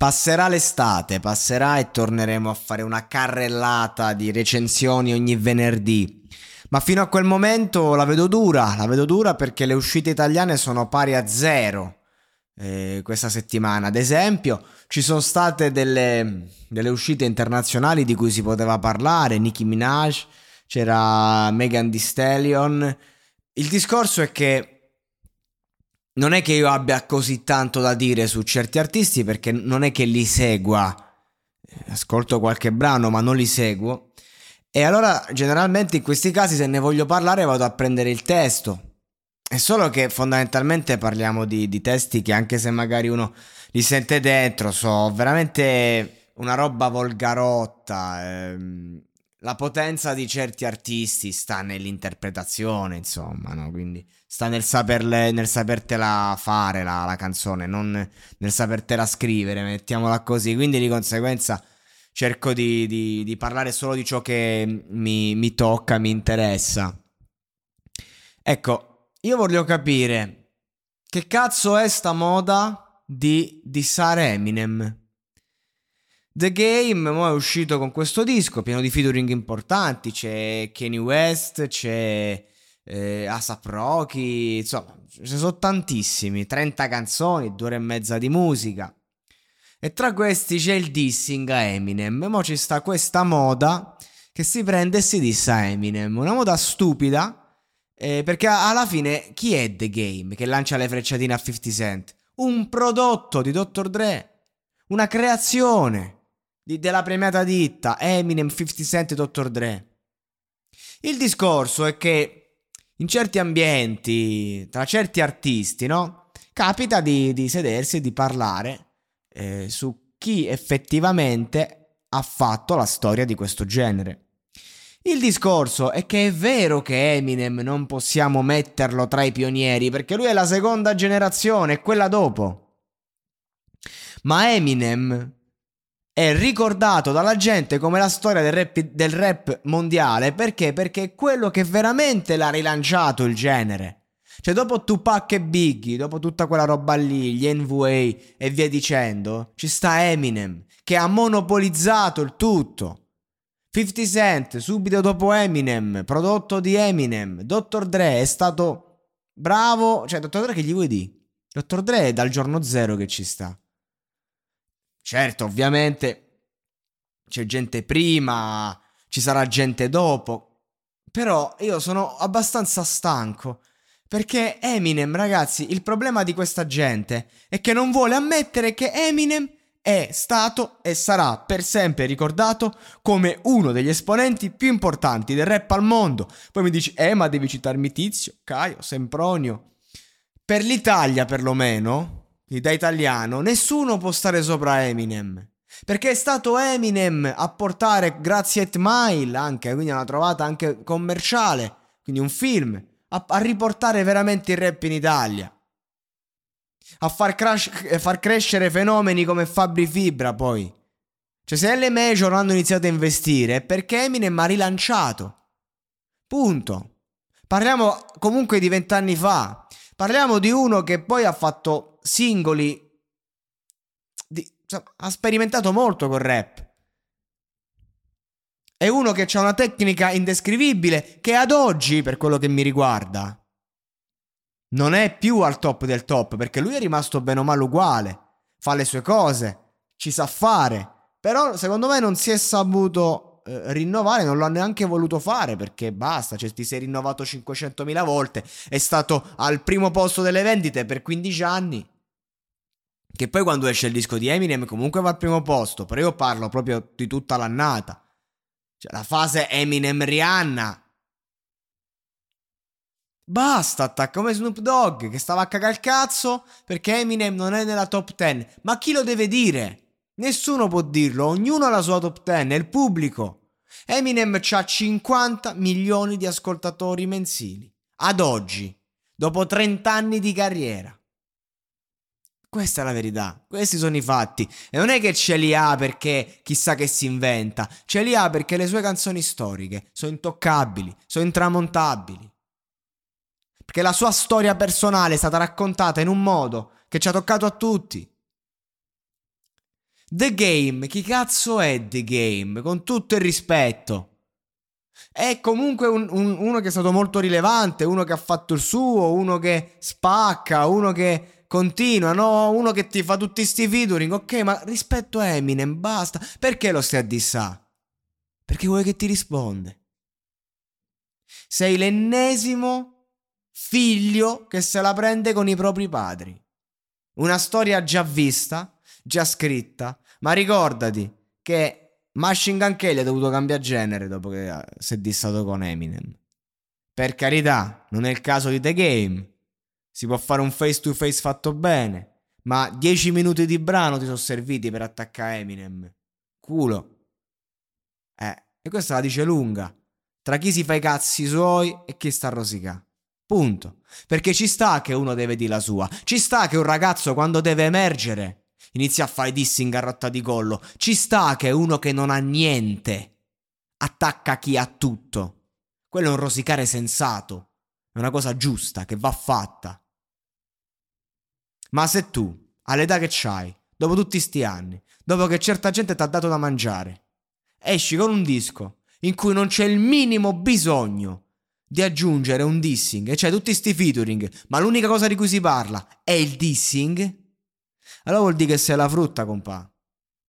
Passerà l'estate, passerà e torneremo a fare una carrellata di recensioni ogni venerdì. Ma fino a quel momento la vedo dura, la vedo dura perché le uscite italiane sono pari a zero eh, questa settimana. Ad esempio, ci sono state delle, delle uscite internazionali di cui si poteva parlare, Nicki Minaj, c'era Megan Thee Stallion. Il discorso è che non è che io abbia così tanto da dire su certi artisti perché non è che li segua. Ascolto qualche brano, ma non li seguo. E allora, generalmente in questi casi, se ne voglio parlare, vado a prendere il testo. È solo che fondamentalmente parliamo di, di testi che, anche se magari uno li sente dentro, so veramente una roba volgarotta. Ehm, la potenza di certi artisti sta nell'interpretazione, insomma, no? Quindi sta nel, saperle, nel sapertela fare la, la, canzone, non nel sapertela scrivere, mettiamola così. Quindi di conseguenza cerco di, di, di parlare solo di ciò che mi, mi, tocca, mi interessa. Ecco, io voglio capire che cazzo è sta moda di dissare Eminem. The Game mo è uscito con questo disco pieno di featuring importanti, c'è Kanye West, c'è eh, Asap Rocky, insomma, ce ne sono tantissimi, 30 canzoni, due ore e mezza di musica. E tra questi c'è il dissing a Eminem, mo ci sta questa moda che si prende e si dissa Eminem, una moda stupida, eh, perché alla fine chi è The Game che lancia le frecciatine a 50 Cent? Un prodotto di Dr. Dre, una creazione di, della premiata ditta Eminem, 50 Cent e Dr. Dre. Il discorso è che in certi ambienti, tra certi artisti, no? Capita di, di sedersi e di parlare eh, su chi effettivamente ha fatto la storia di questo genere. Il discorso è che è vero che Eminem non possiamo metterlo tra i pionieri perché lui è la seconda generazione, quella dopo. Ma Eminem è ricordato dalla gente come la storia del rap, del rap mondiale perché? Perché è quello che veramente l'ha rilanciato il genere. Cioè, dopo Tupac e Biggie, dopo tutta quella roba lì, gli NVA e via dicendo, ci sta Eminem che ha monopolizzato il tutto. 50 Cent, subito dopo Eminem, prodotto di Eminem. Dr. Dre è stato bravo. Cioè, Dr. Dre che gli vuoi dire? Dr. Dre è dal giorno zero che ci sta. Certo, ovviamente c'è gente prima, ci sarà gente dopo, però io sono abbastanza stanco. Perché Eminem, ragazzi, il problema di questa gente è che non vuole ammettere che Eminem è stato e sarà per sempre ricordato come uno degli esponenti più importanti del rap al mondo. Poi mi dici, eh, ma devi citarmi Tizio, Caio, Sempronio. Per l'Italia, perlomeno, da italiano, nessuno può stare sopra Eminem. Perché è stato Eminem a portare, grazie 8 Mile anche, quindi una trovata anche commerciale, quindi un film, a, a riportare veramente il rap in Italia. A far, crash, far crescere fenomeni come Fabri Fibra poi. Cioè se le major hanno iniziato a investire è perché Eminem ha rilanciato. Punto. Parliamo comunque di vent'anni fa. Parliamo di uno che poi ha fatto singoli. Di, cioè, ha sperimentato molto col rap. È uno che ha una tecnica indescrivibile che ad oggi, per quello che mi riguarda, non è più al top del top perché lui è rimasto bene o male uguale. Fa le sue cose. ci sa fare. Però secondo me non si è saputo eh, rinnovare, non l'ha neanche voluto fare perché basta, cioè ti sei rinnovato 500.000 volte, è stato al primo posto delle vendite per 15 anni. Che poi quando esce il disco di Eminem comunque va al primo posto, però io parlo proprio di tutta l'annata. Cioè la fase Eminem Rihanna. Basta, attacca come Snoop Dogg che stava a cagare il cazzo perché Eminem non è nella top 10. Ma chi lo deve dire? Nessuno può dirlo, ognuno ha la sua top 10, è il pubblico. Eminem ha 50 milioni di ascoltatori mensili. Ad oggi, dopo 30 anni di carriera. Questa è la verità, questi sono i fatti. E non è che ce li ha perché chissà che si inventa, ce li ha perché le sue canzoni storiche sono intoccabili, sono intramontabili. Perché la sua storia personale è stata raccontata in un modo che ci ha toccato a tutti. The Game, chi cazzo è The Game? Con tutto il rispetto. È comunque un, un, uno che è stato molto rilevante, uno che ha fatto il suo, uno che spacca, uno che continua, no? Uno che ti fa tutti sti featuring, ok, ma rispetto a Eminem, basta. Perché lo stai a dissà? Perché vuoi che ti risponde. Sei l'ennesimo figlio che se la prende con i propri padri. Una storia già vista, già scritta, ma ricordati che Machine Gun Kelly ha dovuto cambiare genere dopo che si è dissato con Eminem. Per carità, non è il caso di The Game, si può fare un face to face fatto bene, ma 10 minuti di brano ti sono serviti per attaccare Eminem. Culo. Eh, e questa la dice lunga. Tra chi si fa i cazzi suoi e chi sta a rosicà. Punto. Perché ci sta che uno deve dire la sua. Ci sta che un ragazzo quando deve emergere inizia a fare dissing a rotta di collo. Ci sta che uno che non ha niente attacca chi ha tutto. Quello è un rosicare sensato. È una cosa giusta che va fatta. Ma se tu, all'età che c'hai, dopo tutti sti anni, dopo che certa gente ti ha dato da mangiare, esci con un disco in cui non c'è il minimo bisogno di aggiungere un dissing, e cioè tutti sti featuring, ma l'unica cosa di cui si parla è il dissing, allora vuol dire che sei la frutta, compà.